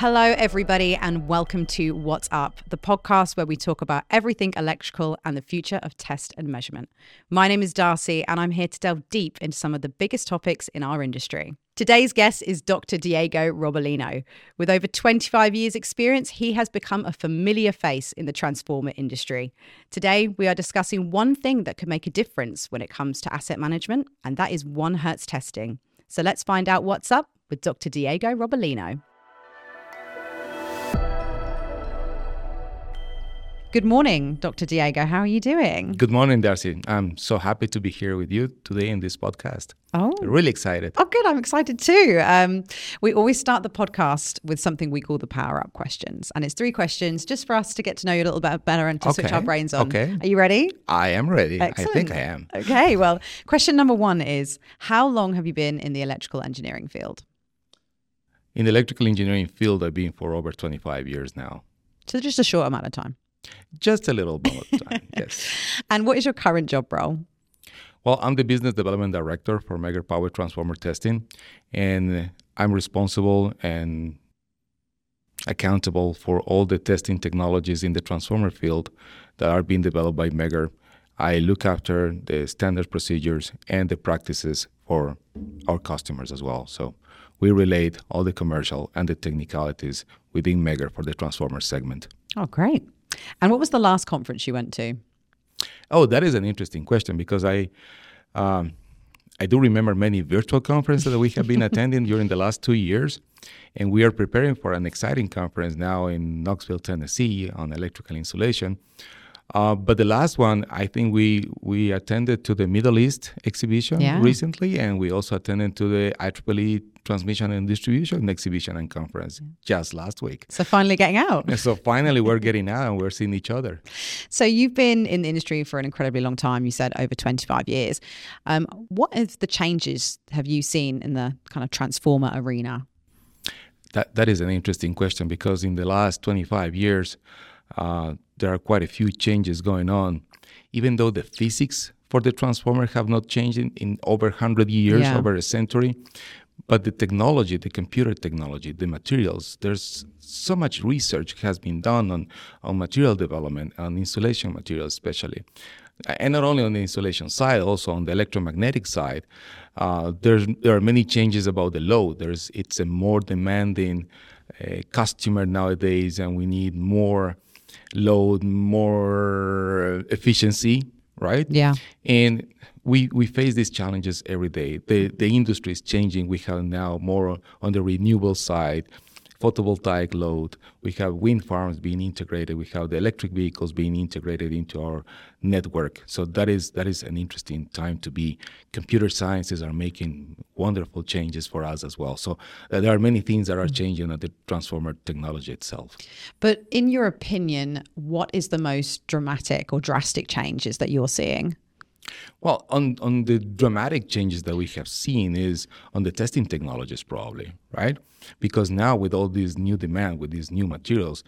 Hello, everybody, and welcome to What's Up, the podcast where we talk about everything electrical and the future of test and measurement. My name is Darcy, and I'm here to delve deep into some of the biggest topics in our industry. Today's guest is Dr. Diego Robalino. With over 25 years' experience, he has become a familiar face in the transformer industry. Today, we are discussing one thing that could make a difference when it comes to asset management, and that is one hertz testing. So let's find out what's up with Dr. Diego Robalino. Good morning, Dr. Diego. How are you doing? Good morning, Darcy. I'm so happy to be here with you today in this podcast. Oh, really excited. Oh, good. I'm excited too. Um, we always start the podcast with something we call the power up questions. And it's three questions just for us to get to know you a little bit better and to okay. switch our brains on. Okay. Are you ready? I am ready. Excellent. I think I am. Okay. Well, question number one is How long have you been in the electrical engineering field? In the electrical engineering field, I've been for over 25 years now. So just a short amount of time. Just a little bit of time, yes. And what is your current job role? Well, I'm the business development director for Megger Power Transformer Testing, and I'm responsible and accountable for all the testing technologies in the transformer field that are being developed by Megger. I look after the standard procedures and the practices for our customers as well. So we relate all the commercial and the technicalities within Megger for the transformer segment. Oh, great. And what was the last conference you went to? Oh, that is an interesting question because I, um, I do remember many virtual conferences that we have been attending during the last two years, and we are preparing for an exciting conference now in Knoxville, Tennessee, on electrical insulation. Uh, but the last one, I think we we attended to the Middle East exhibition yeah. recently, and we also attended to the IEEE Transmission and Distribution exhibition and conference just last week. So finally getting out. so finally we're getting out and we're seeing each other. So you've been in the industry for an incredibly long time. You said over 25 years. Um, what is the changes have you seen in the kind of transformer arena? That that is an interesting question because in the last 25 years uh, there are quite a few changes going on. Even though the physics for the transformer have not changed in, in over 100 years, yeah. over a century, but the technology, the computer technology, the materials, there's so much research has been done on, on material development, on insulation materials especially. And not only on the insulation side, also on the electromagnetic side, uh, there's, there are many changes about the load. There's, it's a more demanding uh, customer nowadays, and we need more load, more efficiency, right? Yeah. And we, we face these challenges every day. The, the industry is changing. We have now more on the renewable side, photovoltaic load. We have wind farms being integrated. We have the electric vehicles being integrated into our network. So that is that is an interesting time to be. Computer sciences are making wonderful changes for us as well. So uh, there are many things that are changing on the transformer technology itself. But in your opinion, what is the most dramatic or drastic changes that you're seeing? Well, on, on the dramatic changes that we have seen is on the testing technologies, probably, right? Because now with all this new demand, with these new materials,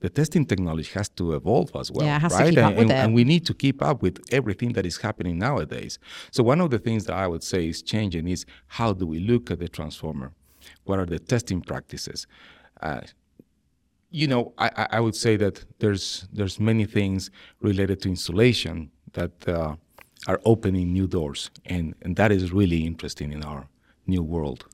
the testing technology has to evolve as well, yeah, right? and, and, and, we need to keep up with everything that is happening nowadays. So one of the things that I would say is changing is how do we look at the transformer? What are the testing practices? Uh, you know, I, I would say that there's there's many things related to insulation that uh, are opening new doors, and, and that is really interesting in our new world.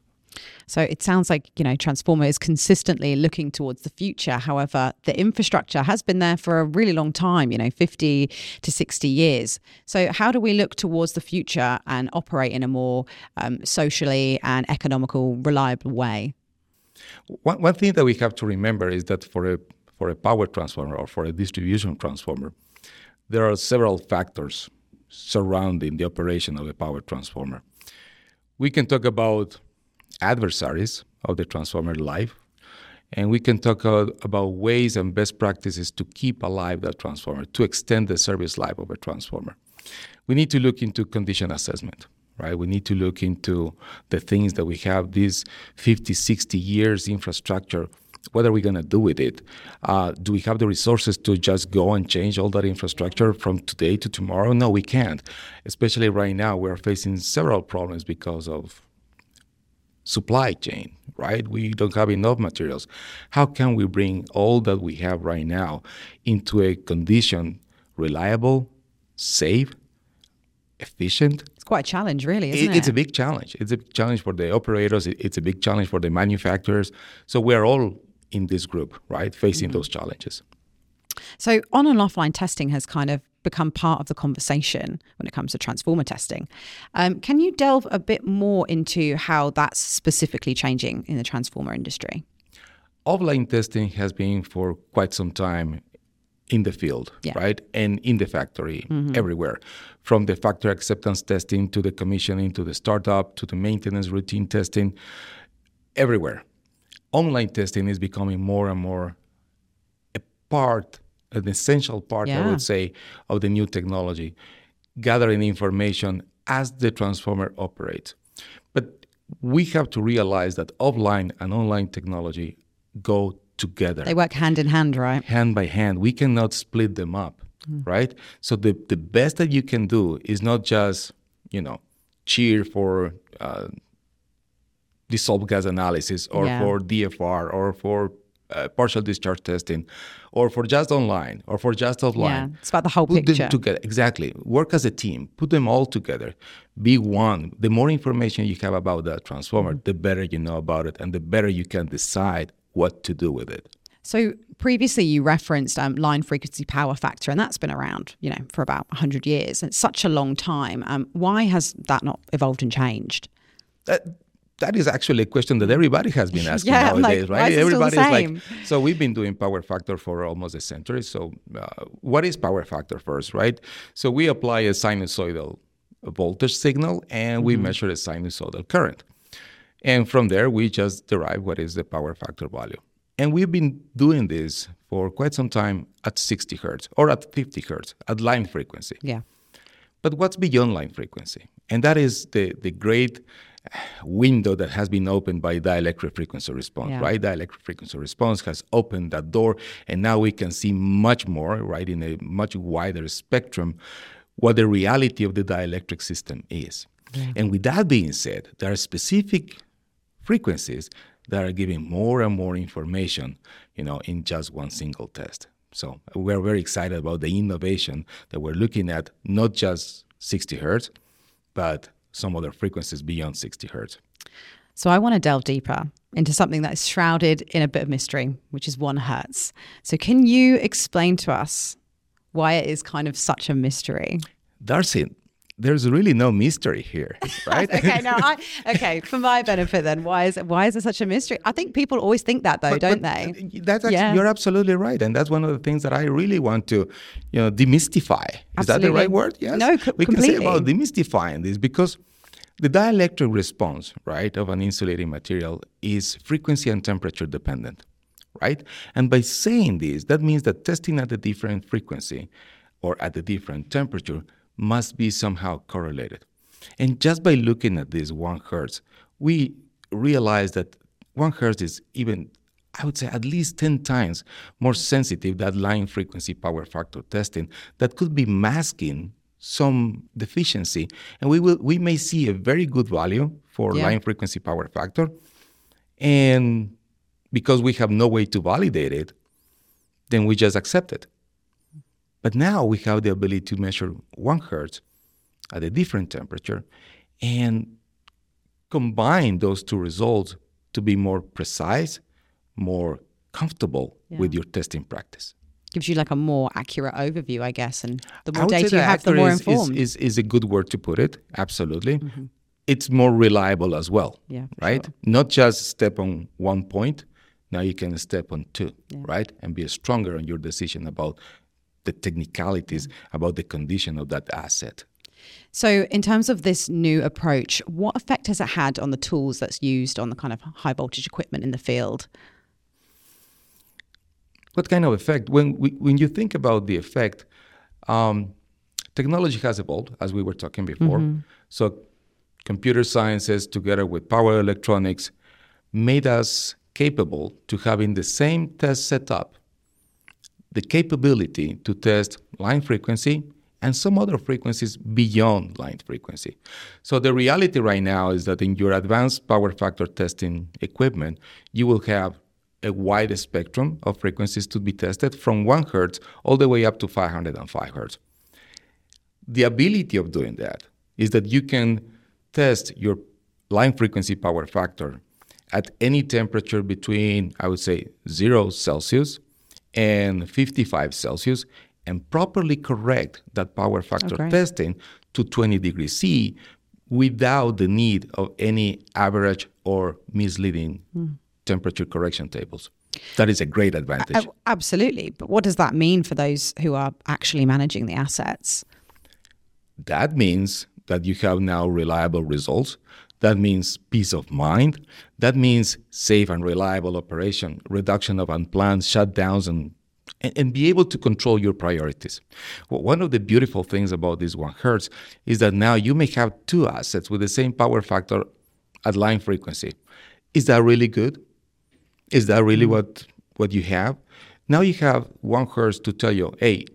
So it sounds like, you know, Transformer is consistently looking towards the future. However, the infrastructure has been there for a really long time, you know, 50 to 60 years. So how do we look towards the future and operate in a more um, socially and economical, reliable way? One, one thing that we have to remember is that for a for a power transformer or for a distribution transformer, there are several factors surrounding the operation of a power transformer. We can talk about adversaries of the transformer life, and we can talk about ways and best practices to keep alive that transformer, to extend the service life of a transformer. We need to look into condition assessment, right? We need to look into the things that we have, these 50, 60 years infrastructure what are we going to do with it? Uh, do we have the resources to just go and change all that infrastructure from today to tomorrow? No, we can't. Especially right now, we're facing several problems because of supply chain, right? We don't have enough materials. How can we bring all that we have right now into a condition reliable, safe, efficient? It's quite a challenge, really, isn't it, it? It's a big challenge. It's a challenge for the operators, it's a big challenge for the manufacturers. So we're all in this group, right, facing mm-hmm. those challenges. So, on and offline testing has kind of become part of the conversation when it comes to transformer testing. Um, can you delve a bit more into how that's specifically changing in the transformer industry? Offline testing has been for quite some time in the field, yeah. right? And in the factory, mm-hmm. everywhere. From the factory acceptance testing to the commissioning to the startup to the maintenance routine testing, everywhere. Online testing is becoming more and more a part an essential part, yeah. I would say, of the new technology, gathering information as the transformer operates. But we have to realize that offline and online technology go together. They work hand in hand, right? Hand by hand. We cannot split them up, mm. right? So the, the best that you can do is not just, you know, cheer for uh, dissolved gas analysis or yeah. for DFR or for uh, partial discharge testing, or for just online, or for just offline. Yeah, it's about the whole put picture. Them together. Exactly. Work as a team. Put them all together. Be one. The more information you have about that transformer, mm-hmm. the better you know about it, and the better you can decide what to do with it. So previously you referenced um, line frequency power factor, and that's been around, you know, for about 100 years. It's such a long time. Um, why has that not evolved and changed? Uh, that is actually a question that everybody has been asking yeah, nowadays, like, right? Everybody is like, so we've been doing power factor for almost a century. So, uh, what is power factor first, right? So, we apply a sinusoidal voltage signal and we mm-hmm. measure a sinusoidal current. And from there, we just derive what is the power factor value. And we've been doing this for quite some time at 60 hertz or at 50 hertz at line frequency. Yeah. But what's beyond line frequency? And that is the, the great window that has been opened by dielectric frequency response, yeah. right? Dielectric frequency response has opened that door, and now we can see much more, right, in a much wider spectrum, what the reality of the dielectric system is. Yeah. And with that being said, there are specific frequencies that are giving more and more information, you know, in just one single test. So we're very excited about the innovation that we're looking at, not just 60 hertz, but some other frequencies beyond 60 hertz. So I want to delve deeper into something that is shrouded in a bit of mystery, which is one hertz. So can you explain to us why it is kind of such a mystery? Darcy, there's really no mystery here, right? okay, no, I, okay. For my benefit, then, why is it, why is it such a mystery? I think people always think that, though, but, don't but they? That's actually, yeah. you're absolutely right, and that's one of the things that I really want to, you know, demystify. Is absolutely. that the right word? Yes. No, co- we completely. can say about demystifying this because the dielectric response, right, of an insulating material is frequency and temperature dependent, right? And by saying this, that means that testing at a different frequency or at a different temperature must be somehow correlated. And just by looking at this one hertz, we realize that one hertz is even, I would say, at least 10 times more sensitive than line frequency power factor testing that could be masking some deficiency. And we will we may see a very good value for yeah. line frequency power factor. And because we have no way to validate it, then we just accept it. But now we have the ability to measure one hertz at a different temperature and combine those two results to be more precise, more comfortable yeah. with your testing practice. Gives you like a more accurate overview, I guess, and the more data you have, the more is, informed. Is, is, is, a good word to put it. Absolutely. Mm-hmm. It's more reliable as well. Yeah, right. Sure. Not just step on one point. Now you can step on two, yeah. right, and be stronger on your decision about the technicalities about the condition of that asset. So, in terms of this new approach, what effect has it had on the tools that's used on the kind of high voltage equipment in the field? What kind of effect? When we, when you think about the effect, um, technology has evolved, as we were talking before. Mm-hmm. So, computer sciences together with power electronics made us capable to having the same test setup the capability to test line frequency and some other frequencies beyond line frequency. So the reality right now is that in your advanced power factor testing equipment, you will have a wide spectrum of frequencies to be tested from 1 hertz all the way up to 505 hertz. The ability of doing that is that you can test your line frequency power factor at any temperature between, I would say, 0 Celsius and 55 Celsius and properly correct that power factor Okay. testing to 20 degrees C without the need of any average or misleading hmm. temperature correction tables. That is a great advantage. Oh, absolutely. But what does that mean for those who are actually managing the assets? That means that you have now reliable results. That means peace of mind. That means safe and reliable operation, reduction of unplanned shutdowns, and, and, and be able to control your priorities. Well, one of the beautiful things about this one hertz is that now you may have two assets with the same power factor at line frequency. Is that really good? Is that really mm-hmm. what what you have? Now you have one hertz to tell you, hey,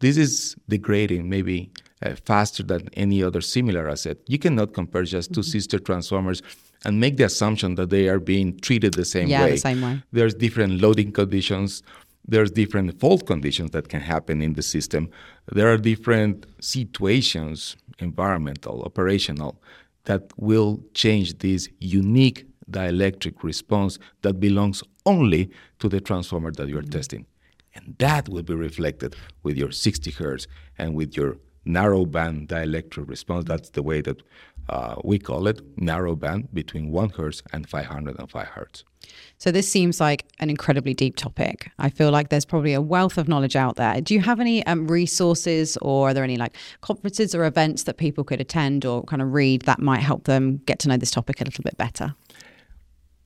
this is degrading maybe uh, faster than any other similar asset. You cannot compare just 2 sister transformers and make the assumption that they are being treated the same Yeah, way. the same way. There's different loading conditions. There's different fault conditions that can happen in the system. There are different situations, environmental, operational, that will change this unique dielectric response that belongs only to the transformer that you're testing. And that will be reflected with your 60 hertz and with your narrow band dielectric response. That's the way that uh, we call it narrow band between 1 hertz and 505 hertz. So this seems like an incredibly deep topic. I feel like there's probably a wealth of knowledge out there. Do you have any um, resources or are there any like conferences or events that people could attend or kind of read that might help them get to know this topic a little bit better?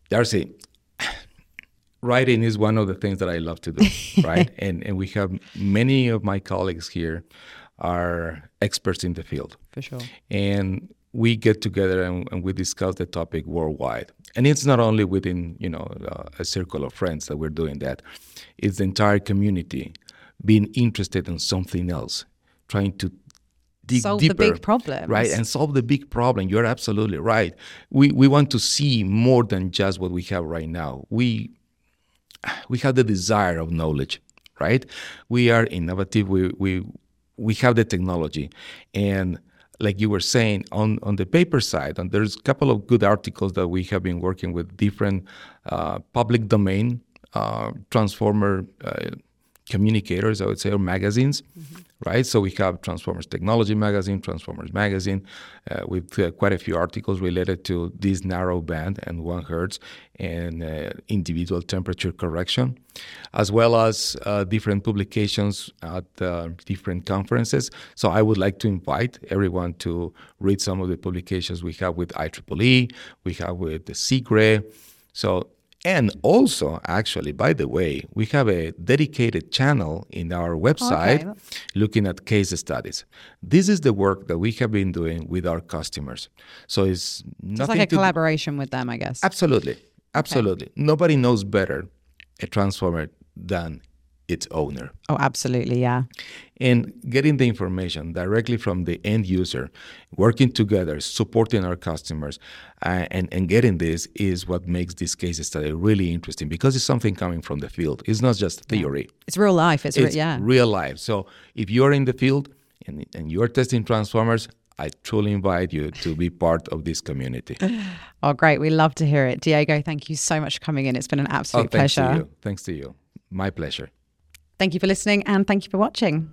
Darcy, writing is one of the things that I love to do, right? and and we have many of my colleagues here are experts in the field, For sure. and we get together and, and we discuss the topic worldwide. And it's not only within you know uh, a circle of friends that we're doing that; it's the entire community being interested in something else, trying to dig Solve the big problem, right? And solve the big problem. You're absolutely right. We we want to see more than just what we have right now. We we have the desire of knowledge, right? We are innovative. We we we have the technology, and like you were saying on on the paper side, and there's a couple of good articles that we have been working with different uh, public domain uh, transformer. Uh, communicators, I would say, or magazines, right? So we have Transformers Technology Magazine, Transformers Magazine, uh, with uh, quite a few articles related to this narrow band and one hertz and uh, individual temperature correction, as well as uh, different publications at uh, different conferences. So I would like to invite everyone to read some of the publications we have with IEEE, we have with the CIGRE. So and also, actually, by the way, we have a dedicated channel in our website Okay. looking at case studies. This is the work that we have been doing with our customers. So it's nothing It's like a collaboration with them, I guess. Absolutely. Absolutely. Nobody knows better a transformer than its owner. Oh, absolutely. Yeah. And getting the information directly from the end user, working together, supporting our customers, uh, and, and getting this is what makes this case study really interesting because it's something coming from the field. It's not just theory, It's real life. It's, re- yeah. real life. So if you're in the field and, and you're testing transformers, I truly invite you to be part of this community. Oh, great. We love to hear it. Diego, thank you so much for coming in. It's been an absolute oh, thanks pleasure. to you. Thanks to you. My pleasure. Thank you for listening and thank you for watching.